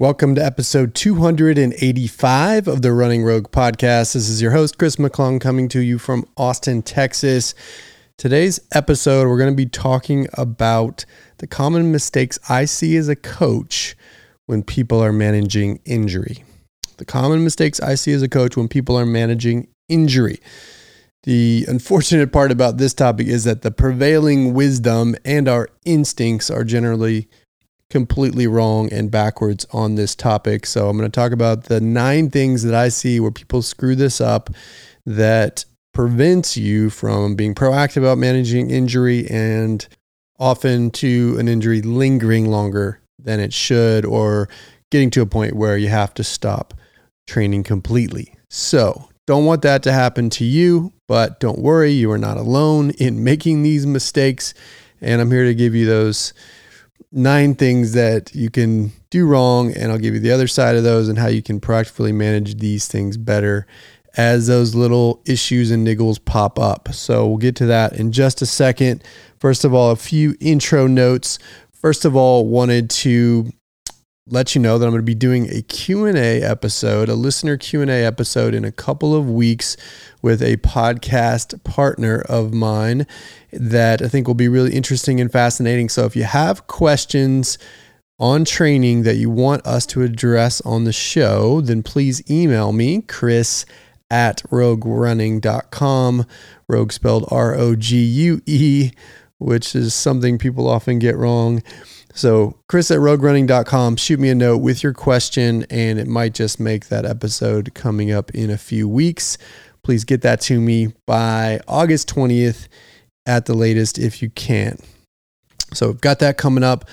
Welcome to episode 285 of the Running Rogue podcast. This is your host, Chris McClung, coming to you from Austin, Texas. Today's episode, we're going to be talking about the common mistakes I see as a coach when people are managing injury. The common mistakes I see as a coach when people are managing injury. The unfortunate part about this topic is that the prevailing wisdom and our instincts are generally completely wrong and backwards on this topic. So I'm going to talk about the nine things that I see where people screw this up that prevents you from being proactive about managing injury and often to an injury lingering longer than it should or getting to a point where you have to stop training completely. So, don't want that to happen to you, but don't worry, you are not alone in making these mistakes. And I'm here to give you those nine things that you can do wrong, and I'll give you the other side of those and how you can practically manage these things better as those little issues and niggles pop up. So we'll get to that in just a second. First of all, a few intro notes. First of all, wanted to let you know that I'm going to be doing a Q&A episode, a listener Q&A episode in a couple of weeks with a podcast partner of mine that I think will be really interesting and fascinating. So if you have questions on training that you want us to address on the show, then please email me, Chris at roguerunning.com, rogue spelled R O G U E, which is something people often get wrong. So, Chris at roguerunning.com, shoot me a note with your question, and it might just make that episode coming up in a few weeks. Please get that to me by August 20th at the latest if you can. So, got that coming up.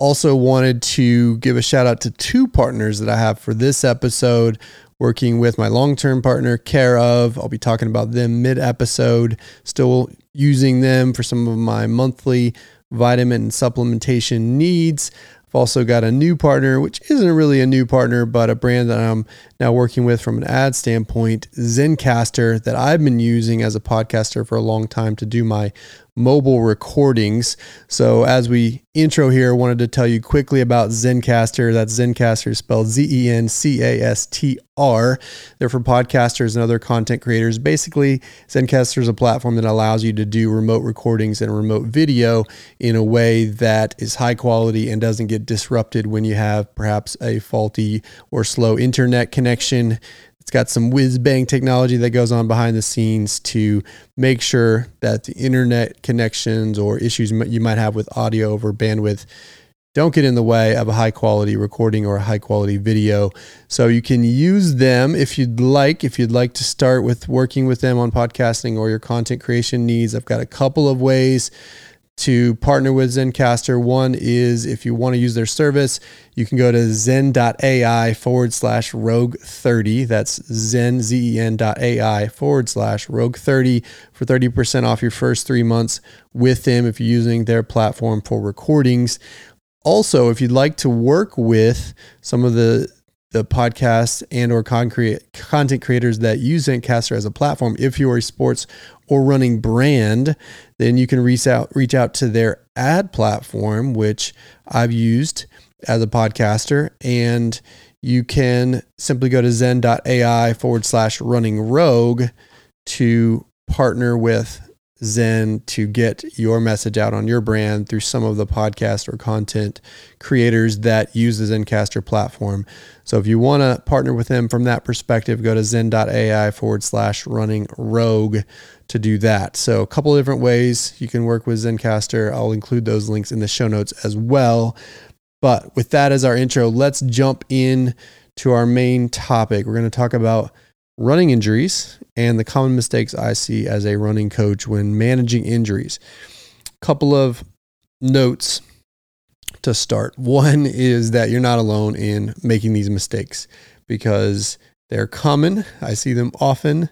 Also, wanted to give a shout out to two partners that I have for this episode working with my long term partner, Care of. I'll be talking about them mid episode, still using them for some of my monthly vitamin supplementation needs. I've also got a new partner, which isn't really a new partner, but a brand that I'm now working with from an ad standpoint, Zencastr, that I've been using as a podcaster for a long time to do my mobile recordings. So, as we intro here, I wanted to tell you quickly about Zencastr. That's Zencastr spelled Z E N C A S T R. They're for podcasters and other content creators. Basically, Zencastr is a platform that allows you to do remote recordings and remote video in a way that is high quality and doesn't get disrupted when you have perhaps a faulty or slow internet connection. Got some whiz bang technology that goes on behind the scenes to make sure that the internet connections or issues you might have with audio over bandwidth don't get in the way of a high quality recording or a high quality video. So you can use them if you'd like. If you'd like to start with working with them on podcasting or your content creation needs, I've got a couple of ways to partner with Zencastr. One is if you want to use their service, you can go to zen.ai forward slash rogue 30. That's zen, Z-E-N dot AI forward slash rogue 30 for 30% off your first three months with them if you're using their platform for recordings. Also, if you'd like to work with some of the the podcast and or content creators that use Zencastr as a platform, if you're a sports or running brand, then you can reach out reach out to their ad platform, which I've used as a podcaster, and you can simply go to zen.ai forward slash running rogue to partner with Zen to get your message out on your brand through some of the podcast or content creators that use the Zencastr platform. So if you want to partner with them from that perspective, go to zen.ai forward slash running rogue to do that. So a couple of different ways you can work with Zencastr. I'll include those links in the show notes as well. But with that as our intro, let's jump in to our main topic. We're going to talk about running injuries and the common mistakes I see as a running coach when managing injuries. A couple of notes to start. One is that you're not alone in making these mistakes because they're common. I see them often.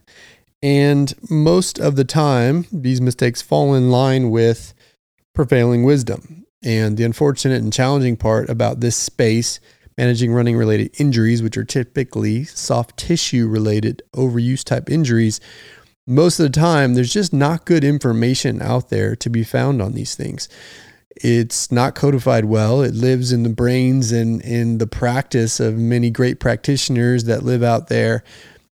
And most of the time, these mistakes fall in line with prevailing wisdom. And the unfortunate and challenging part about this space managing running related injuries, which are typically soft tissue related overuse type injuries, most of the time there's just not good information out there to be found on these things. It's not codified well. It lives in the brains and in the practice of many great practitioners that live out there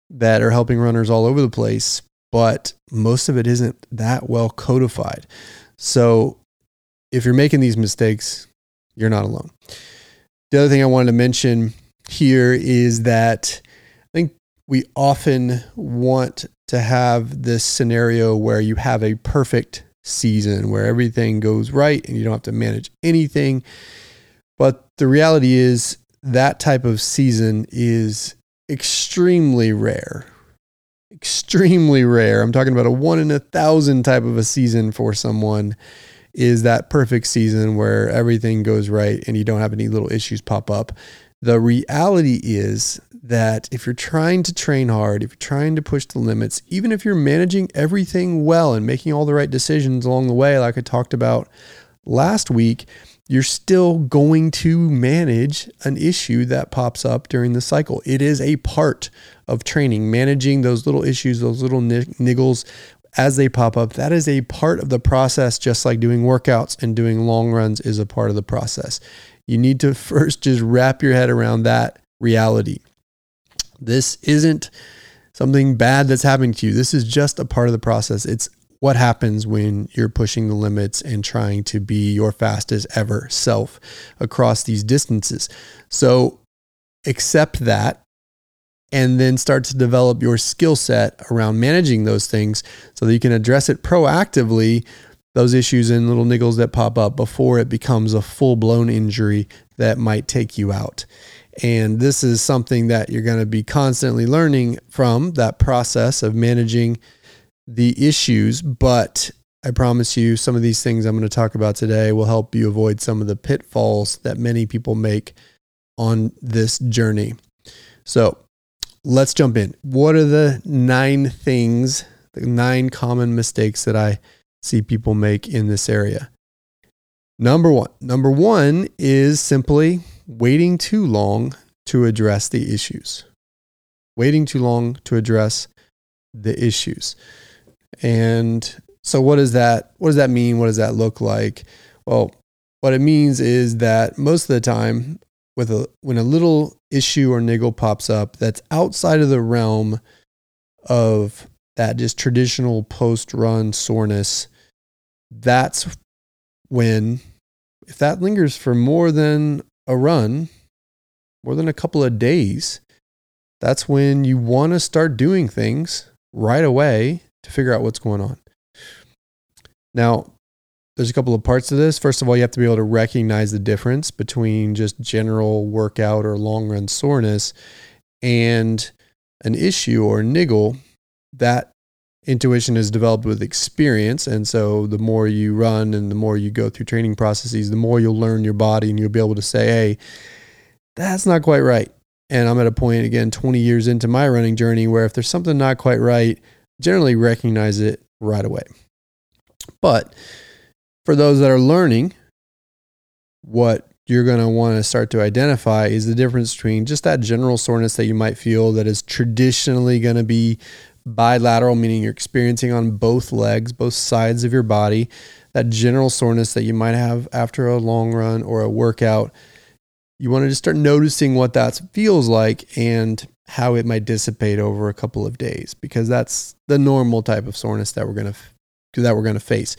that are helping runners all over the place, but most of it isn't that well codified. So if you're making these mistakes, you're not alone. The other thing I wanted to mention here is that I think we often want to have this scenario where you have a perfect season where everything goes right and you don't have to manage anything. But the reality is that type of season is extremely rare. Extremely rare. I'm talking about a one in a thousand type of a season for someone is that perfect season where everything goes right and you don't have any little issues pop up. The reality is that if you're trying to train hard, if you're trying to push the limits, even if you're managing everything well and making all the right decisions along the way, like I talked about last week, you're still going to manage an issue that pops up during the cycle. It is a part of training, managing those little issues, those little niggles as they pop up. That is a part of the process, just like doing workouts and doing long runs is a part of the process. You need to first just wrap your head around that reality. This isn't something bad that's happening to you. This is just a part of the process. It's what happens when you're pushing the limits and trying to be your fastest ever self across these distances. So accept that and then start to develop your skill set around managing those things so that you can address it proactively those issues and little niggles that pop up before it becomes a full blown injury that might take you out. And this is something that you're going to be constantly learning from that process of managing the issues. But I promise you, some of these things I'm going to talk about today will help you avoid some of the pitfalls that many people make on this journey. So let's jump in. What are the nine things, the nine common mistakes that I see people make in this area? Number one. Number one is simply waiting too long to address the issues. Waiting too long to address the issues. And so what does that what does that mean? What does that look like? Well, what it means is that most of the time with a when a little issue or niggle pops up that's outside of the realm of that just traditional post run soreness, that's when if that lingers for more than a run, more than a couple of days, that's when you want to start doing things right away to figure out what's going on. Now, there's a couple of parts to this. First of all, you have to be able to recognize the difference between just general workout or long run soreness and an issue or niggle that intuition is developed with experience. And so the more you run and the more you go through training processes, the more you'll learn your body and you'll be able to say, hey, that's not quite right. And I'm at a point again, 20 years into my running journey, where if there's something not quite right, generally recognize it right away. But for those that are learning, what you're going to want to start to identify is the difference between just that general soreness that you might feel that is traditionally going to be bilateral, meaning you're experiencing on both legs, both sides of your body, that general soreness that you might have after a long run or a workout. You want to just start noticing what that feels like and how it might dissipate over a couple of days because that's the normal type of soreness that we're going to that we're going to face.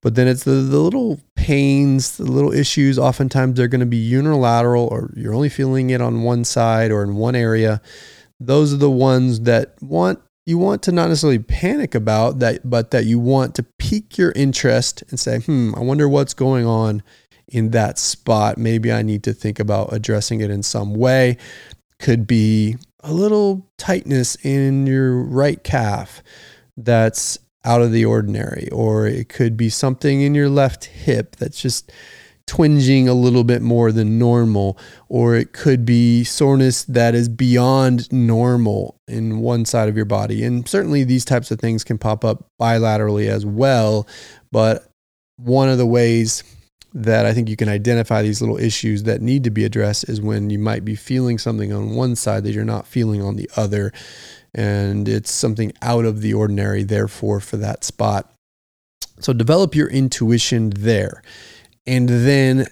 But then it's the, the little pains, the little issues. Oftentimes they're going to be unilateral or you're only feeling it on one side or in one area. Those are the ones that want you want to not necessarily panic about that, but that you want to pique your interest and say, hmm, I wonder what's going on in that spot. Maybe I need to think about addressing it in some way. Could be a little tightness in your right calf that's out of the ordinary, or it could be something in your left hip that's just twinging a little bit more than normal, or it could be soreness that is beyond normal in one side of your body. And certainly these types of things can pop up bilaterally as well. But one of the ways that I think you can identify these little issues that need to be addressed is when you might be feeling something on one side that you're not feeling on the other. And it's something out of the ordinary, therefore, for that spot. So develop your intuition there. and then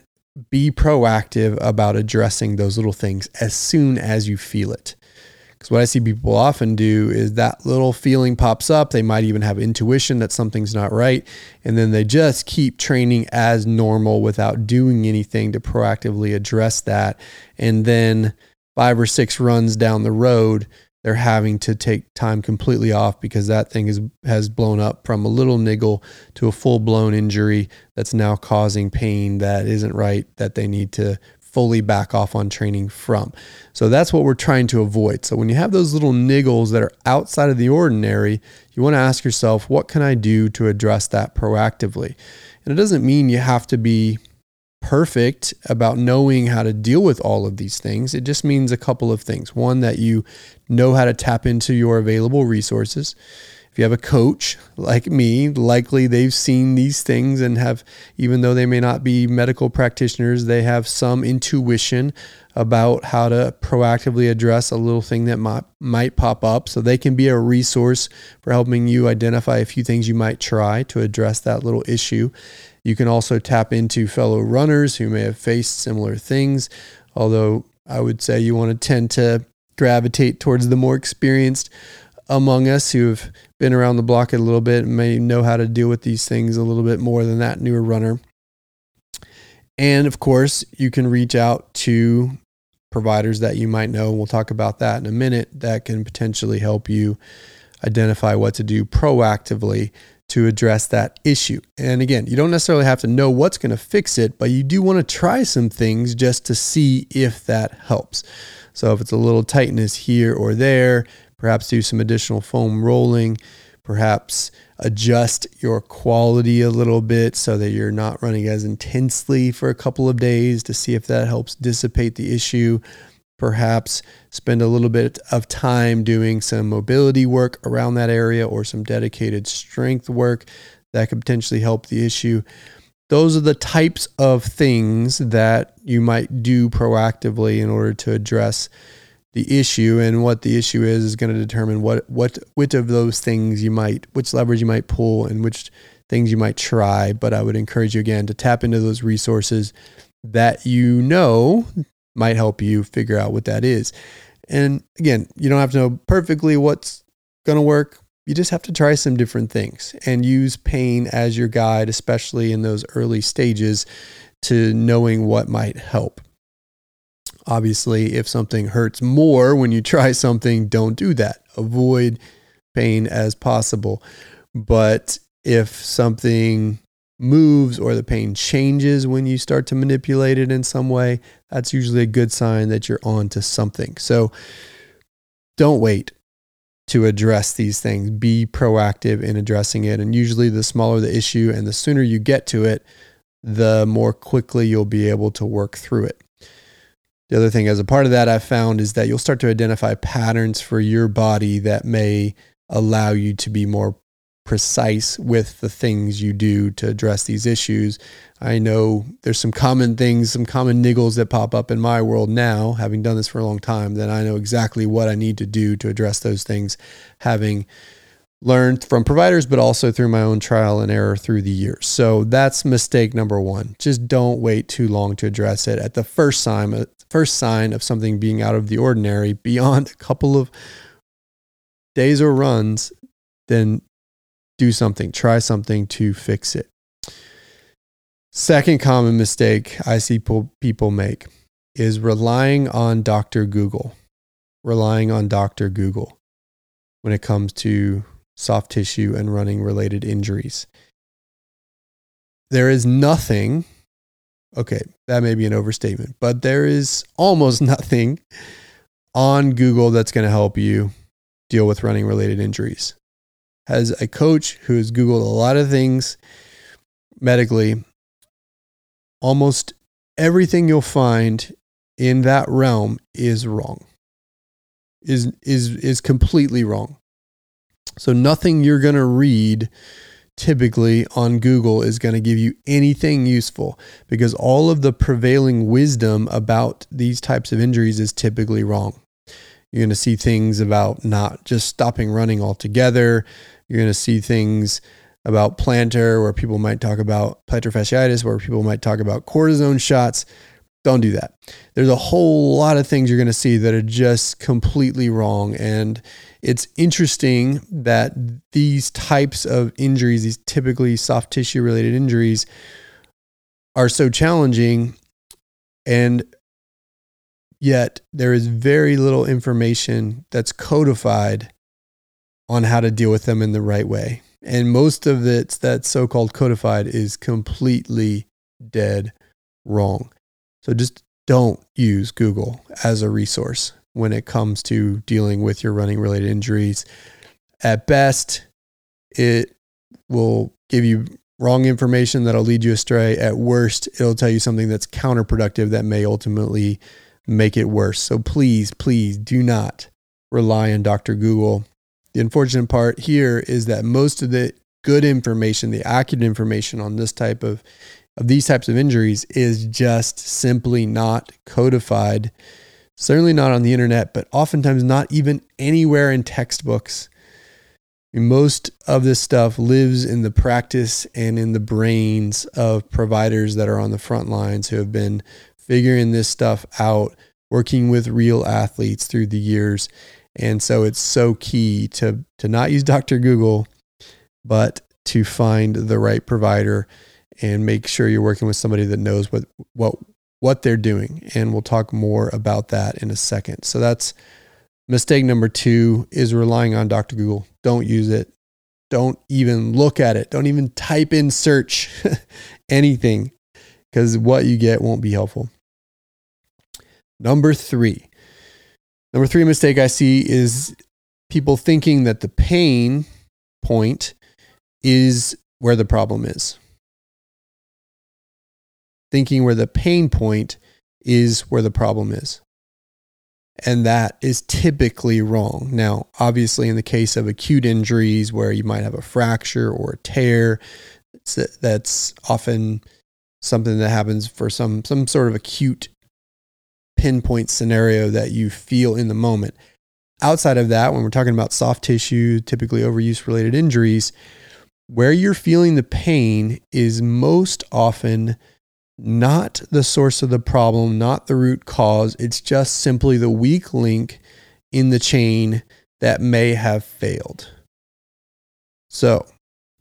be proactive about addressing those little things as soon as you feel it. Because what I see people often do is that little feeling pops up. They might even have intuition that something's not right. And then they just keep training as normal without doing anything to proactively address that. And then five or six runs down the road, they're having to take time completely off because that thing is, has blown up from a little niggle to a full blown injury that's now causing pain that isn't right that they need to fully back off on training from. So that's what we're trying to avoid. So when you have those little niggles that are outside of the ordinary, you want to ask yourself, what can I do to address that proactively? And it doesn't mean you have to be perfect about knowing how to deal with all of these things. It just means a couple of things. One, that you know how to tap into your available resources. If you have a coach like me, likely they've seen these things and have, even though they may not be medical practitioners, they have some intuition about how to proactively address a little thing that might, might pop up. So they can be a resource for helping you identify a few things you might try to address that little issue. You can also tap into fellow runners who may have faced similar things, although I would say you want to tend to gravitate towards the more experienced among us who have been around the block a little bit and may know how to deal with these things a little bit more than that newer runner. And of course, you can reach out to providers that you might know. We'll talk about that in a minute that can potentially help you identify what to do proactively to address that issue. And again, you don't necessarily have to know what's going to fix it, but you do want to try some things just to see if that helps. So if it's a little tightness here or there, perhaps do some additional foam rolling, perhaps adjust your quality a little bit so that you're not running as intensely for a couple of days to see if that helps dissipate the issue perhaps spend a little bit of time doing some mobility work around that area or some dedicated strength work that could potentially help the issue. Those are the types of things that you might do proactively in order to address the issue and what the issue is is going to determine what what which of those things you might which levers you might pull and which things you might try but I would encourage you again to tap into those resources that you know might help you figure out what that is. And again, you don't have to know perfectly what's going to work. You just have to try some different things and use pain as your guide, especially in those early stages to knowing what might help. Obviously, if something hurts more when you try something, don't do that. Avoid pain as possible. But if something moves or the pain changes when you start to manipulate it in some way, that's usually a good sign that you're on to something. So don't wait to address these things. Be proactive in addressing it. And usually, the smaller the issue and the sooner you get to it, the more quickly you'll be able to work through it. The other thing, as a part of that, I've found is that you'll start to identify patterns for your body that may allow you to be more precise with the things you do to address these issues. I know there's some common things, some common niggles that pop up in my world now, having done this for a long time, that I know exactly what I need to do to address those things, having learned from providers, but also through my own trial and error through the years. So that's mistake number one. Just don't wait too long to address it. At the first sign, uh, first sign of something being out of the ordinary, beyond a couple of days or runs, then do something, try something to fix it. Second common mistake I see people make is relying on Dr. Google, relying on Dr. Google when it comes to soft tissue and running related injuries. There is nothing, okay, that may be an overstatement, but there is almost nothing on Google that's going to help you deal with running related injuries has a coach who has Googled a lot of things medically. Almost everything you'll find in that realm is wrong. Is is is completely wrong. So nothing you're going to read typically on Google is going to give you anything useful because all of the prevailing wisdom about these types of injuries is typically wrong. You're going to see things about not just stopping running altogether, you're going to see things about plantar, where people might talk about plantar fasciitis, where people might talk about cortisone shots. Don't do that. There's a whole lot of things you're going to see that are just completely wrong. And it's interesting that these types of injuries, these typically soft tissue related injuries, are so challenging. And yet there is very little information that's codified on how to deal with them in the right way. And most of it that's so called codified is completely dead wrong. So just don't use Google as a resource when it comes to dealing with your running related injuries. At best, it will give you wrong information that'll lead you astray. At worst, it'll tell you something that's counterproductive that may ultimately make it worse. So please, please do not rely on Dr. Google the unfortunate part here is that most of the good information, the accurate information on this type of of these types of injuries is just simply not codified. Certainly not on the internet, but oftentimes not even anywhere in textbooks. Most of this stuff lives in the practice and in the brains of providers that are on the front lines who have been figuring this stuff out, working with real athletes through the years. And so it's so key to to not use Dr. Google, but to find the right provider and make sure you're working with somebody that knows what what what they're doing. And we'll talk more about that in a second. So that's mistake number 2 is relying on Dr. Google. Don't use it. Don't even look at it. Don't even type in search anything because what you get won't be helpful. Number 3 Number three mistake I see is people thinking that the pain point is where the problem is. Thinking where the pain point is where the problem is. And that is typically wrong. Now, obviously, in the case of acute injuries where you might have a fracture or a tear, that's often something that happens for some, some sort of acute pinpoint scenario that you feel in the moment. Outside of that, when we're talking about soft tissue, typically overuse related injuries, where you're feeling the pain is most often not the source of the problem, not the root cause. It's just simply the weak link in the chain that may have failed. So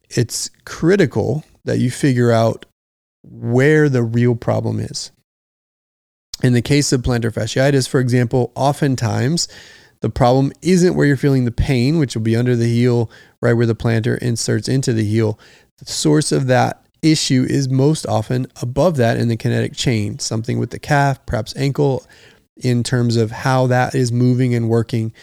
it's critical that you figure out where the real problem is. In the case of plantar fasciitis, for example, oftentimes the problem isn't where you're feeling the pain, which will be under the heel, right where the plantar inserts into the heel. The source of that issue is most often above that in the kinetic chain, something with the calf, perhaps ankle, in terms of how that is moving and working,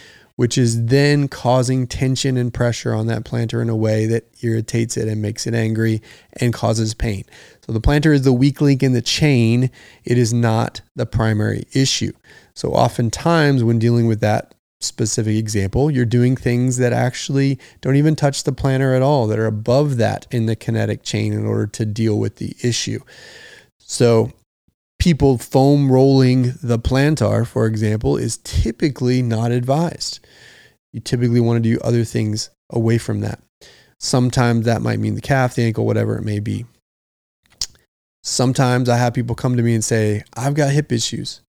which is then causing tension and pressure on that plantar in a way that irritates it and makes it angry and causes pain. So the plantar is the weak link in the chain. It is not the primary issue. So oftentimes when dealing with that specific example, you're doing things that actually don't even touch the plantar at all, that are above that in the kinetic chain in order to deal with the issue. So people foam rolling the plantar, for example, is typically not advised. You typically want to do other things away from that. Sometimes that might mean the calf, the ankle, whatever it may be. Sometimes I have people come to me and say, I've got hip issues.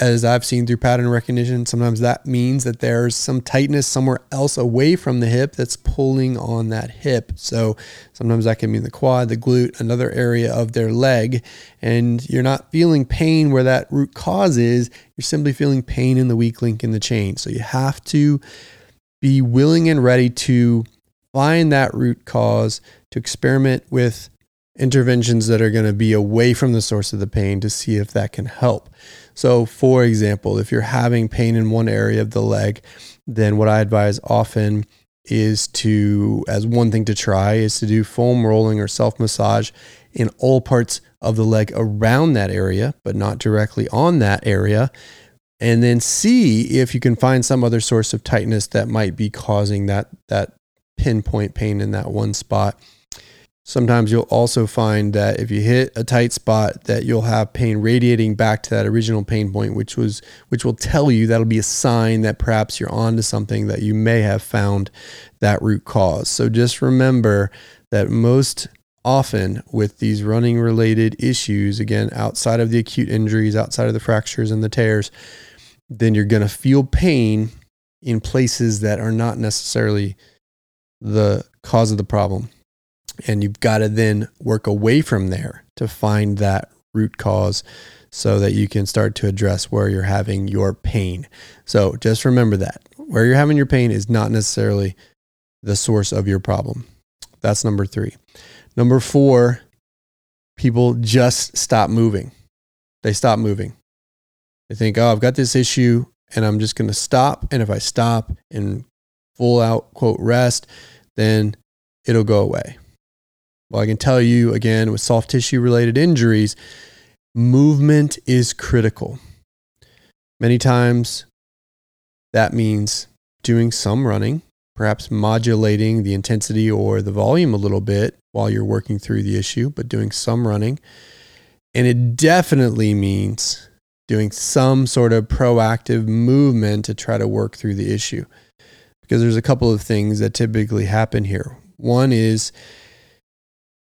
As I've seen through pattern recognition, sometimes that means that there's some tightness somewhere else away from the hip that's pulling on that hip. So sometimes that can mean the quad, the glute, another area of their leg. And you're not feeling pain where that root cause is, you're simply feeling pain in the weak link in the chain. So you have to be willing and ready to find that root cause, to experiment with interventions that are going to be away from the source of the pain to see if that can help. So, for example, if you're having pain in one area of the leg, then what I advise often is to, as one thing to try, is to do foam rolling or self massage in all parts of the leg around that area, but not directly on that area. And then see if you can find some other source of tightness that might be causing that, that pinpoint pain in that one spot Sometimes you'll also find that if you hit a tight spot that you'll have pain radiating back to that original pain point which was which will tell you that'll be a sign that perhaps you're onto something that you may have found that root cause. So just remember that most often with these running related issues again outside of the acute injuries, outside of the fractures and the tears, then you're going to feel pain in places that are not necessarily the cause of the problem. And you've got to then work away from there to find that root cause so that you can start to address where you're having your pain. So just remember that where you're having your pain is not necessarily the source of your problem. That's number three. Number four, people just stop moving. They stop moving. They think, oh, I've got this issue and I'm just going to stop. And if I stop and full out quote rest, then it'll go away. Well, I can tell you again with soft tissue related injuries, movement is critical. Many times that means doing some running, perhaps modulating the intensity or the volume a little bit while you're working through the issue, but doing some running. And it definitely means doing some sort of proactive movement to try to work through the issue. Because there's a couple of things that typically happen here. One is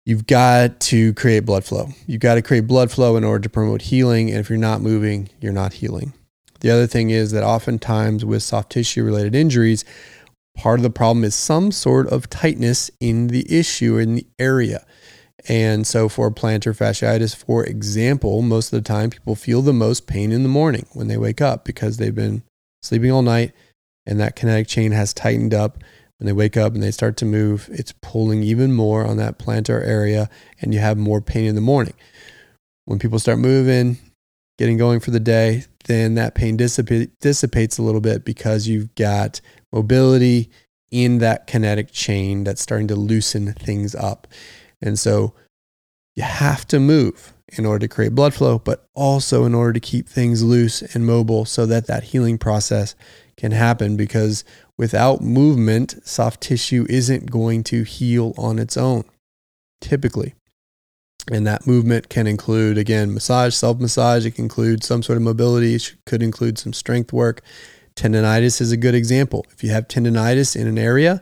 you've got to create blood flow. You've got to create blood flow in order to promote healing. And if you're not moving, you're not healing. The other thing is that oftentimes with soft tissue related injuries, part of the problem is some sort of tightness in the issue in the area. And so for plantar fasciitis, for example, most of the time people feel the most pain in the morning when they wake up because they've been sleeping all night and that kinetic chain has tightened up when they wake up and they start to move, it's pulling even more on that plantar area and you have more pain in the morning. When people start moving, getting going for the day, then that pain dissipate, dissipates a little bit because you've got mobility in that kinetic chain that's starting to loosen things up. And so you have to move in order to create blood flow, but also in order to keep things loose and mobile so that that healing process can happen because without movement, soft tissue isn't going to heal on its own, typically. And that movement can include, again, massage, self massage. It can include some sort of mobility. It could include some strength work. Tendonitis is a good example. If you have tendonitis in an area,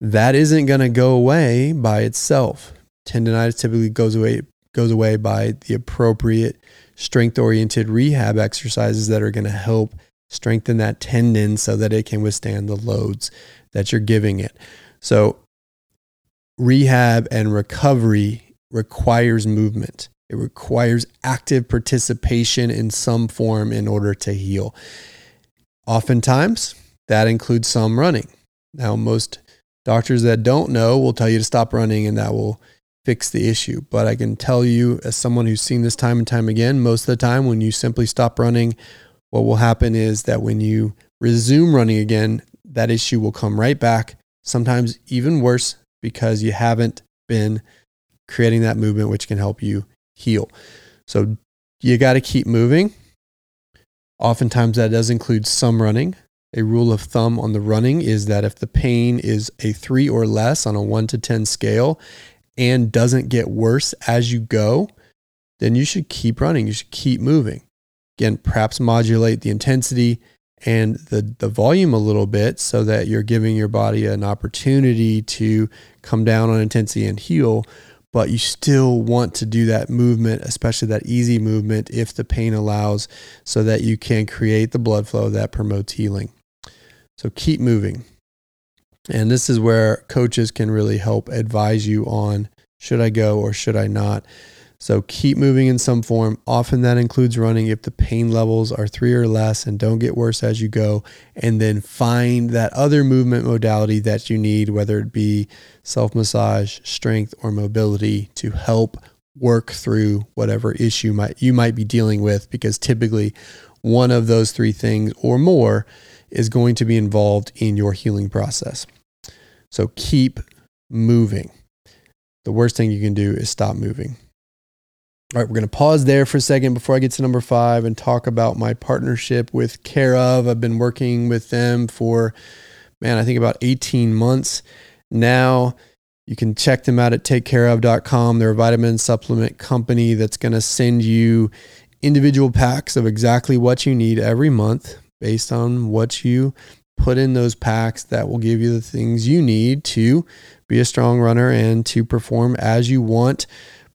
that isn't going to go away by itself. Tendonitis typically goes away goes away by the appropriate strength oriented rehab exercises that are going to help strengthen that tendon so that it can withstand the loads that you're giving it. So, rehab and recovery requires movement. It requires active participation in some form in order to heal. Oftentimes, that includes some running. Now, most doctors that don't know will tell you to stop running and that will fix the issue. But I can tell you, as someone who's seen this time and time again, most of the time when you simply stop running what will happen is that when you resume running again, that issue will come right back, sometimes even worse because you haven't been creating that movement, which can help you heal. So you got to keep moving. Oftentimes, that does include some running. A rule of thumb on the running is that if the pain is a three or less on a one to 10 scale and doesn't get worse as you go, then you should keep running. You should keep moving. Again, perhaps modulate the intensity and the, the volume a little bit so that you're giving your body an opportunity to come down on intensity and heal. But you still want to do that movement, especially that easy movement, if the pain allows, so that you can create the blood flow that promotes healing. So keep moving. And this is where coaches can really help advise you on should I go or should I not. So keep moving in some form. Often that includes running if the pain levels are three or less and don't get worse as you go. And then find that other movement modality that you need, whether it be self massage, strength, or mobility to help work through whatever issue might you might be dealing with because typically one of those three things or more is going to be involved in your healing process. So keep moving. The worst thing you can do is stop moving. All right, we're going to pause there for a second before I get to number five and talk about my partnership with Care of. I've been working with them for, man, I think about 18 months now. You can check them out at takecareof.com. They're a vitamin supplement company that's going to send you individual packs of exactly what you need every month based on what you put in those packs that will give you the things you need to be a strong runner and to perform as you want.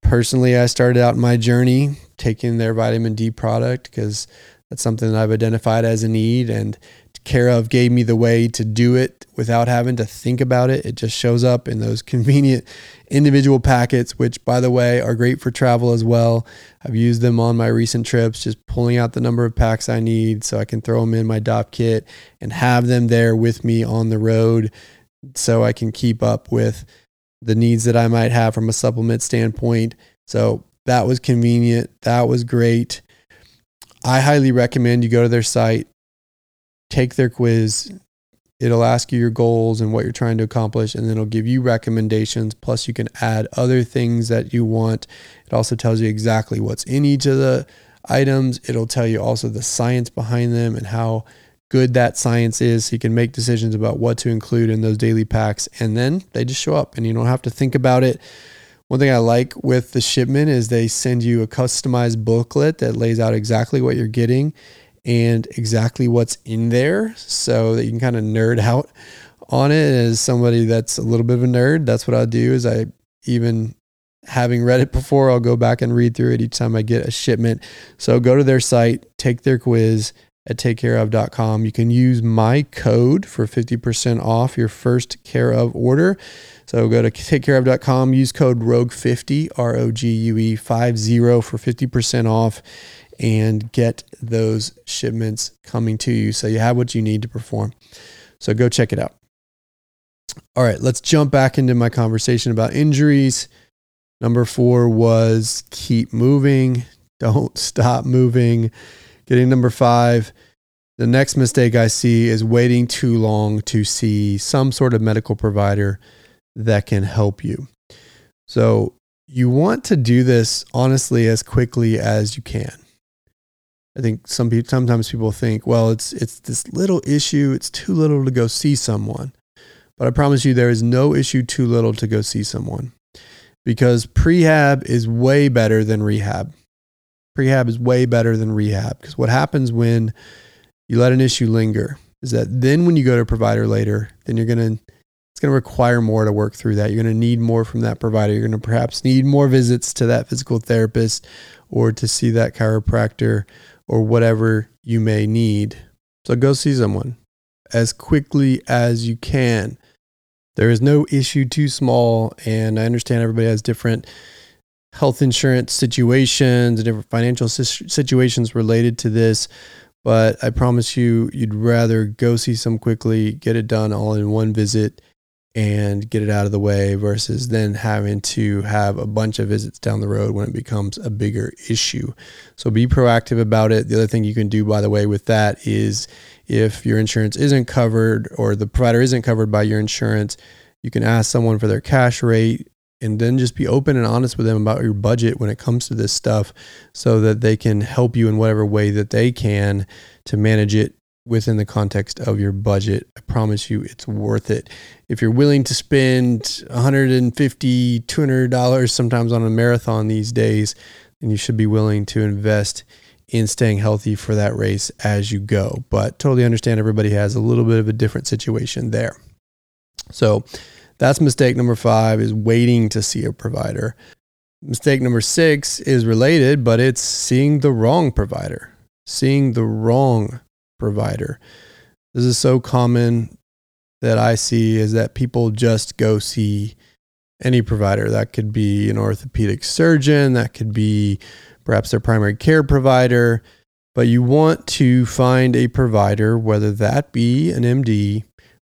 Personally, I started out my journey taking their vitamin D product because that's something that I've identified as a need and Care of gave me the way to do it without having to think about it. It just shows up in those convenient individual packets, which, by the way, are great for travel as well. I've used them on my recent trips, just pulling out the number of packs I need so I can throw them in my Dopp kit and have them there with me on the road so I can keep up with the needs that I might have from a supplement standpoint. So that was convenient. That was great. I highly recommend you go to their site, take their quiz. It'll ask you your goals and what you're trying to accomplish, and then it'll give you recommendations. Plus, you can add other things that you want. It also tells you exactly what's in each of the items. It'll tell you also the science behind them and how good that science is. You can make decisions about what to include in those daily packs, and then they just show up, and you don't have to think about it. One thing I like with the shipment is they send you a customized booklet that lays out exactly what you're getting and exactly what's in there so that you can kind of nerd out on it as somebody that's a little bit of a nerd that's what i do is i even having read it before i'll go back and read through it each time i get a shipment so go to their site take their quiz at takecareof.com you can use my code for 50% off your first care of order so go to takecareof.com use code rogue50 r-o-g-u-e 50 for 50% off and get those shipments coming to you so you have what you need to perform. So go check it out. All right, let's jump back into my conversation about injuries. Number four was keep moving, don't stop moving. Getting number five, the next mistake I see is waiting too long to see some sort of medical provider that can help you. So you want to do this honestly as quickly as you can. I think some people sometimes people think, well, it's it's this little issue, it's too little to go see someone. But I promise you there is no issue too little to go see someone. Because prehab is way better than rehab. Prehab is way better than rehab because what happens when you let an issue linger is that then when you go to a provider later, then you're going to it's going to require more to work through that. You're going to need more from that provider. You're going to perhaps need more visits to that physical therapist or to see that chiropractor or whatever you may need. So go see someone as quickly as you can. There is no issue too small, and I understand everybody has different health insurance situations and different financial situations related to this. But I promise you, you'd rather go see some quickly, get it done all in one visit, and get it out of the way versus then having to have a bunch of visits down the road when it becomes a bigger issue. So be proactive about it. The other thing you can do, by the way, with that is if your insurance isn't covered or the provider isn't covered by your insurance, you can ask someone for their cash rate and then just be open and honest with them about your budget when it comes to this stuff so that they can help you in whatever way that they can to manage it within the context of your budget. I promise you it's worth it. If you're willing to spend $150, $200 sometimes on a marathon these days, then you should be willing to invest in staying healthy for that race as you go. But totally understand everybody has a little bit of a different situation there. So that's mistake number five is waiting to see a provider. Mistake number six is related, but it's seeing the wrong provider, seeing the wrong provider. This is so common that I see is that people just go see any provider. That could be an orthopedic surgeon, that could be perhaps their primary care provider, but you want to find a provider, whether that be an MD,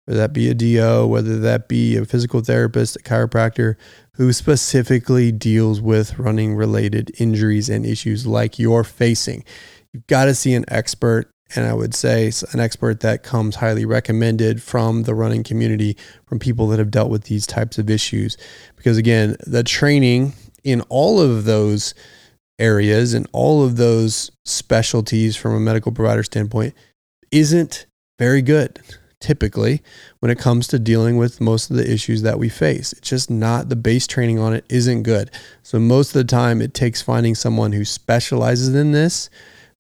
whether that be a DO, whether that be a physical therapist, a chiropractor, who specifically deals with running related injuries and issues like you're facing. You've got to see an expert and I would say an expert that comes highly recommended from the running community, from people that have dealt with these types of issues. Because again, the training in all of those areas and all of those specialties from a medical provider standpoint isn't very good. Typically when it comes to dealing with most of the issues that we face. It's just not the base training on it isn't good. So most of the time it takes finding someone who specializes in this,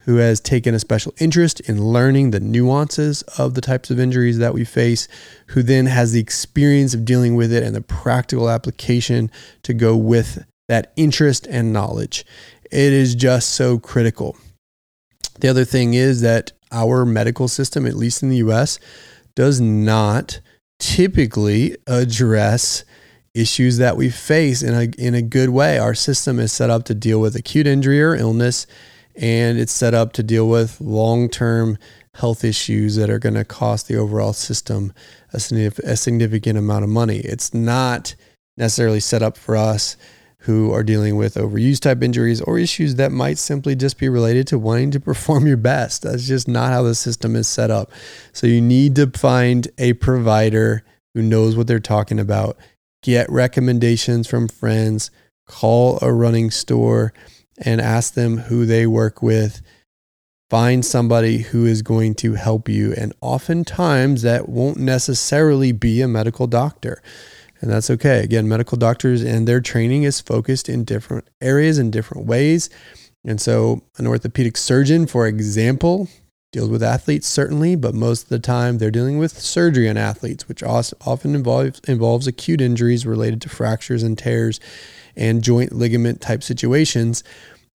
who has taken a special interest in learning the nuances of the types of injuries that we face, who then has the experience of dealing with it and the practical application to go with that interest and knowledge. It is just so critical. The other thing is that our medical system, at least in the US, does not typically address issues that we face in a, in a good way. Our system is set up to deal with acute injury or illness, and it's set up to deal with long term health issues that are going to cost the overall system a, a significant amount of money. It's not necessarily set up for us who are dealing with overuse type injuries or issues that might simply just be related to wanting to perform your best. That's just not how the system is set up. So you need to find a provider who knows what they're talking about, get recommendations from friends, call a running store and ask them who they work with. Find somebody who is going to help you. And oftentimes that won't necessarily be a medical doctor and that's okay. Again, medical doctors and their training is focused in different areas in different ways. And so, an orthopedic surgeon, for example, deals with athletes certainly, but most of the time they're dealing with surgery on athletes, which often involves involves acute injuries related to fractures and tears and joint ligament type situations.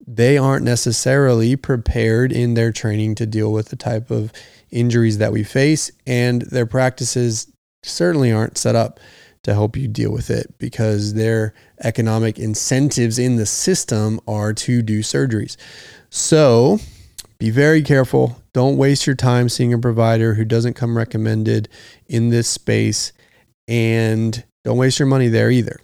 They aren't necessarily prepared in their training to deal with the type of injuries that we face, and their practices certainly aren't set up to help you deal with it because their economic incentives in the system are to do surgeries. So be very careful. Don't waste your time seeing a provider who doesn't come recommended in this space. And don't waste your money there either.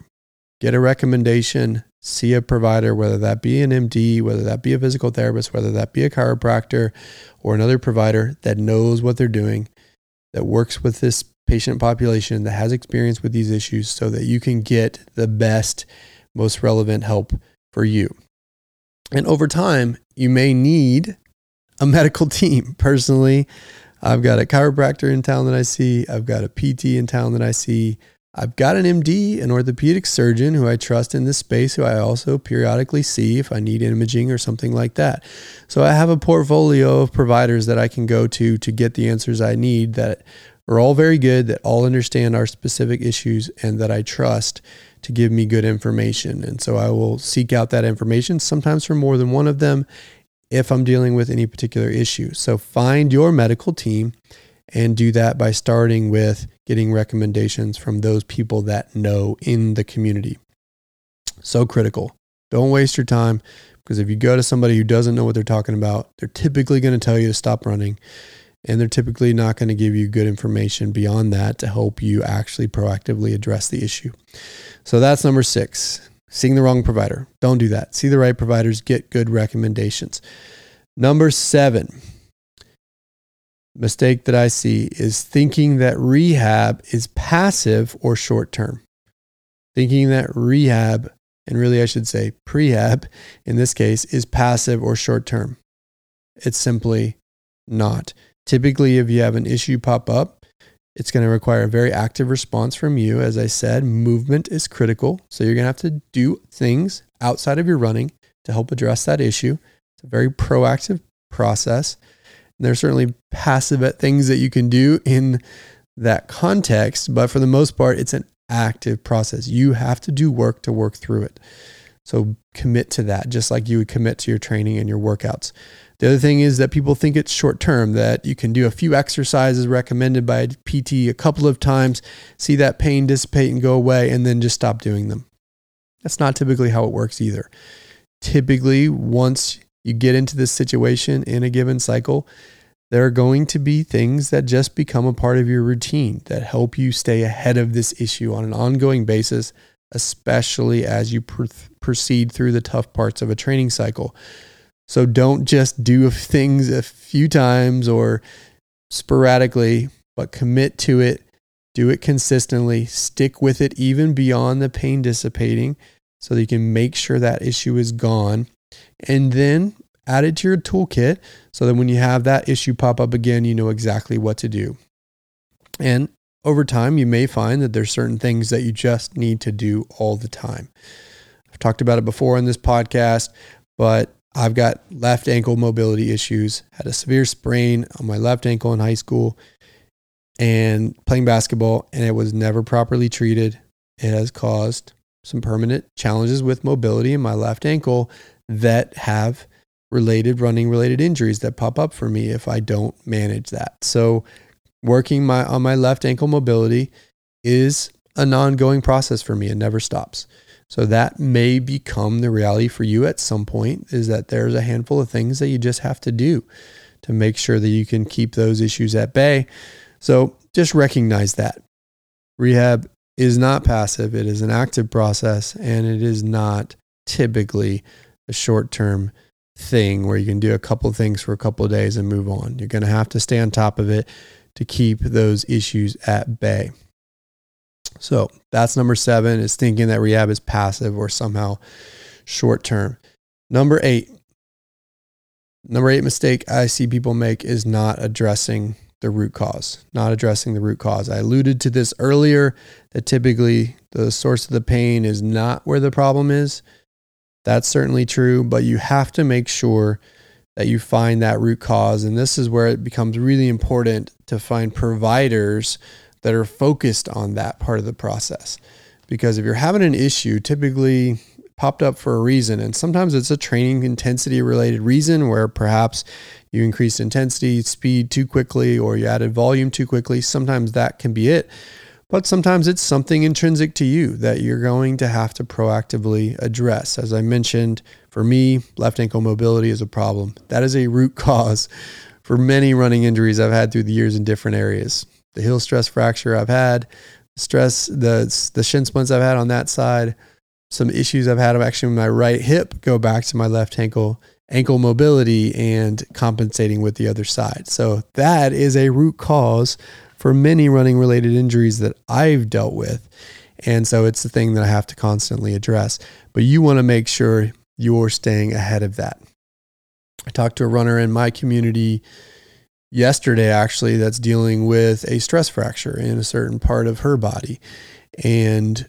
Get a recommendation, see a provider, whether that be an MD, whether that be a physical therapist, whether that be a chiropractor or another provider that knows what they're doing, that works with this patient population that has experience with these issues so that you can get the best, most relevant help for you. And over time, you may need a medical team. Personally, I've got a chiropractor in town that I see, I've got a PT in town that I see. I've got an MD, an orthopedic surgeon who I trust in this space, who I also periodically see if I need imaging or something like that. So I have a portfolio of providers that I can go to to get the answers I need that are all very good, that all understand our specific issues, and that I trust to give me good information. And so I will seek out that information, sometimes from more than one of them, if I'm dealing with any particular issue. So find your medical team and do that by starting with getting recommendations from those people that know in the community. So critical. Don't waste your time because if you go to somebody who doesn't know what they're talking about, they're typically going to tell you to stop running and they're typically not going to give you good information beyond that to help you actually proactively address the issue. So that's number six seeing the wrong provider. Don't do that. See the right providers, get good recommendations. Number seven, mistake that I see is thinking that rehab is passive or short term. Thinking that rehab, and really I should say prehab in this case, is passive or short term. It's simply not. Typically, if you have an issue pop up, it's going to require a very active response from you. As I said, movement is critical. So you're going to have to do things outside of your running to help address that issue. It's a very proactive process. And there's certainly passive things that you can do in that context, but for the most part, it's an active process. You have to do work to work through it. So commit to that, just like you would commit to your training and your workouts. The other thing is that people think it's short term, that you can do a few exercises recommended by a PT a couple of times, see that pain dissipate and go away, and then just stop doing them. That's not typically how it works either. Typically, once you get into this situation in a given cycle, there are going to be things that just become a part of your routine that help you stay ahead of this issue on an ongoing basis, especially as you pr- proceed through the tough parts of a training cycle. So don't just do things a few times or sporadically, but commit to it. Do it consistently. Stick with it even beyond the pain dissipating so that you can make sure that issue is gone. And then add it to your toolkit so that when you have that issue pop up again, you know exactly what to do. And over time, you may find that there's certain things that you just need to do all the time. I've talked about it before in this podcast, but I've got left ankle mobility issues, had a severe sprain on my left ankle in high school and playing basketball, and it was never properly treated. It has caused some permanent challenges with mobility in my left ankle that have related running related injuries that pop up for me if I don't manage that. So working my on my left ankle mobility is an ongoing process for me and never stops. So that may become the reality for you at some point is that there's a handful of things that you just have to do to make sure that you can keep those issues at bay. So just recognize that. Rehab is not passive, it is an active process and it is not typically a short-term thing where you can do a couple things for a couple days and move on. You're going to have to stay on top of it to keep those issues at bay. So that's number seven is thinking that rehab is passive or somehow short term. Number eight, number eight mistake I see people make is not addressing the root cause, not addressing the root cause. I alluded to this earlier that typically the source of the pain is not where the problem is. That's certainly true, but you have to make sure that you find that root cause. And this is where it becomes really important to find providers that are focused on that part of the process. Because if you're having an issue, typically popped up for a reason. And sometimes it's a training intensity related reason where perhaps you increased intensity, speed too quickly, or you added volume too quickly. Sometimes that can be it. But sometimes it's something intrinsic to you that you're going to have to proactively address. As I mentioned, for me, left ankle mobility is a problem. That is a root cause for many running injuries I've had through the years in different areas. The heel stress fracture I've had, stress, the, the shin splints I've had on that side, some issues I've had of actually my right hip go back to my left ankle ankle mobility and compensating with the other side. So that is a root cause for many running related injuries that I've dealt with. And so it's the thing that I have to constantly address. But you want to make sure you're staying ahead of that. I talked to a runner in my community yesterday, actually, that's dealing with a stress fracture in a certain part of her body. And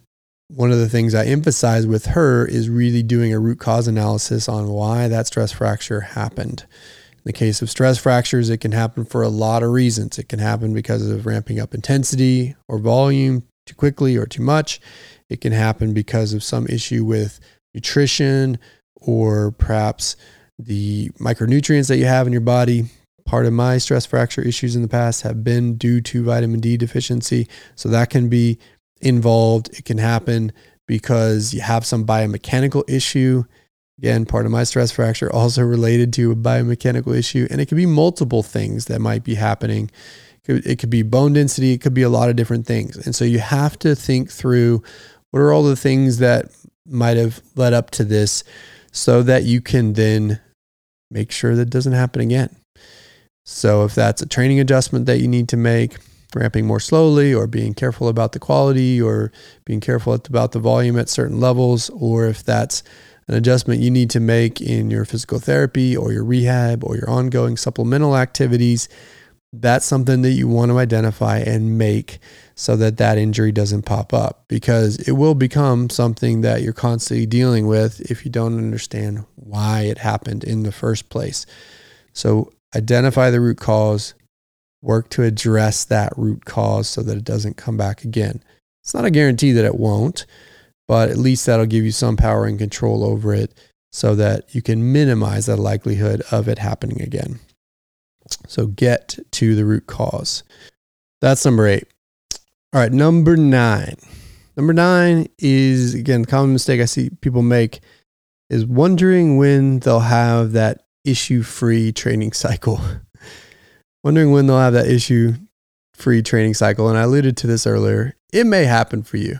one of the things I emphasize with her is really doing a root cause analysis on why that stress fracture happened. In the case of stress fractures, it can happen for a lot of reasons. It can happen because of ramping up intensity or volume too quickly or too much. It can happen because of some issue with nutrition or perhaps the micronutrients that you have in your body. Part of my stress fracture issues in the past have been due to vitamin D deficiency. So that can be involved. It can happen because you have some biomechanical issue. Again, part of my stress fracture also related to a biomechanical issue. And it could be multiple things that might be happening. It could be bone density, it could be a lot of different things. And so you have to think through what are all the things that might have led up to this so that you can then make sure that doesn't happen again. So if that's a training adjustment that you need to make, ramping more slowly or being careful about the quality or being careful about the volume at certain levels, or if that's an adjustment you need to make in your physical therapy or your rehab or your ongoing supplemental activities, that's something that you want to identify and make so that that injury doesn't pop up because it will become something that you're constantly dealing with if you don't understand why it happened in the first place. So identify the root cause, work to address that root cause so that it doesn't come back again. It's not a guarantee that it won't, but at least that'll give you some power and control over it so that you can minimize the likelihood of it happening again. So get to the root cause. That's number eight. All right, number nine. Number nine is again, common mistake I see people make is wondering when they'll have that issue free training cycle. wondering when they'll have that issue free training cycle. And I alluded to this earlier. It may happen for you,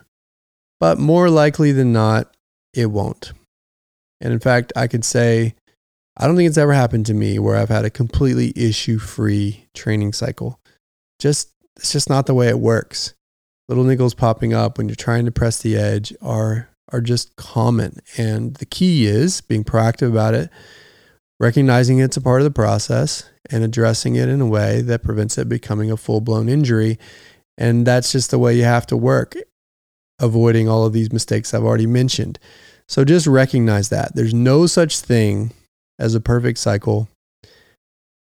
but more likely than not, it won't. And in fact, I could say, I don't think it's ever happened to me where I've had a completely issue free training cycle. Just, it's just not the way it works. Little niggles popping up when you're trying to press the edge are, are just common. And the key is being proactive about it, recognizing it's a part of the process and addressing it in a way that prevents it becoming a full blown injury And that's just the way you have to work, avoiding all of these mistakes I've already mentioned. So just recognize that there's no such thing as a perfect cycle.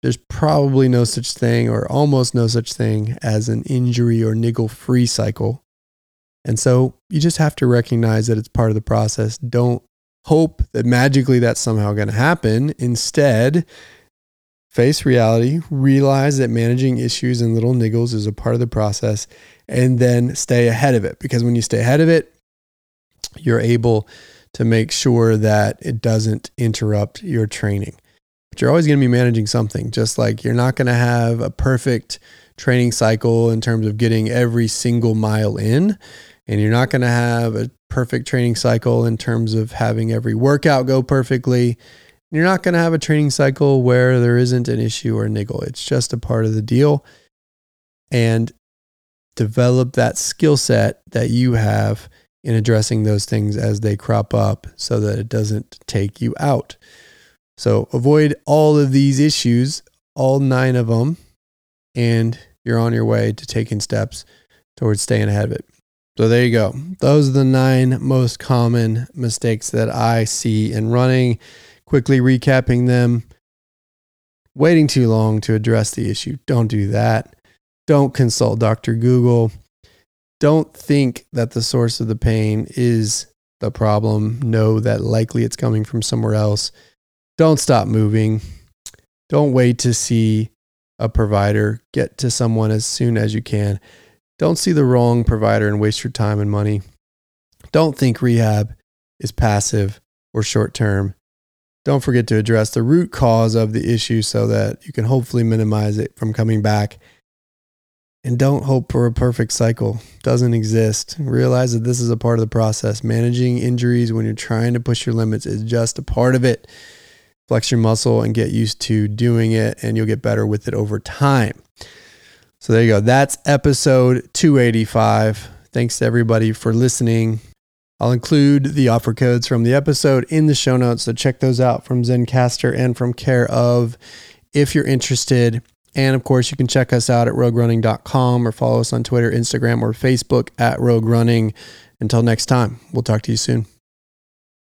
There's probably no such thing or almost no such thing as an injury or niggle free cycle. And so you just have to recognize that it's part of the process. Don't hope that magically that's somehow going to happen. Instead, face reality, realize that managing issues and little niggles is a part of the process, and then stay ahead of it. Because when you stay ahead of it, you're able to make sure that it doesn't interrupt your training. But you're always going to be managing something, just like you're not going to have a perfect training cycle in terms of getting every single mile in. And you're not going to have a perfect training cycle in terms of having every workout go perfectly. You're not going to have a training cycle where there isn't an issue or a niggle. It's just a part of the deal. And develop that skill set that you have in addressing those things as they crop up so that it doesn't take you out. So avoid all of these issues, all nine of them, and you're on your way to taking steps towards staying ahead of it. So there you go. Those are the nine most common mistakes that I see in running. Quickly recapping them. Waiting too long to address the issue. Don't do that. Don't consult Dr. Google. Don't think that the source of the pain is the problem. Know that likely it's coming from somewhere else. Don't stop moving. Don't wait to see a provider. Get to someone as soon as you can. Don't see the wrong provider and waste your time and money. Don't think rehab is passive or short term. Don't forget to address the root cause of the issue so that you can hopefully minimize it from coming back. And don't hope for a perfect cycle. Doesn't exist. Realize that this is a part of the process. Managing injuries when you're trying to push your limits is just a part of it. Flex your muscle and get used to doing it, and you'll get better with it over time. So there you go. That's episode 285. Thanks to everybody for listening. I'll include the offer codes from the episode in the show notes. So check those out from Zencastr and from Care/of if you're interested. And of course, you can check us out at roguerunning.com or follow us on Twitter, Instagram, or Facebook at Rogue Running. Until next time, we'll talk to you soon.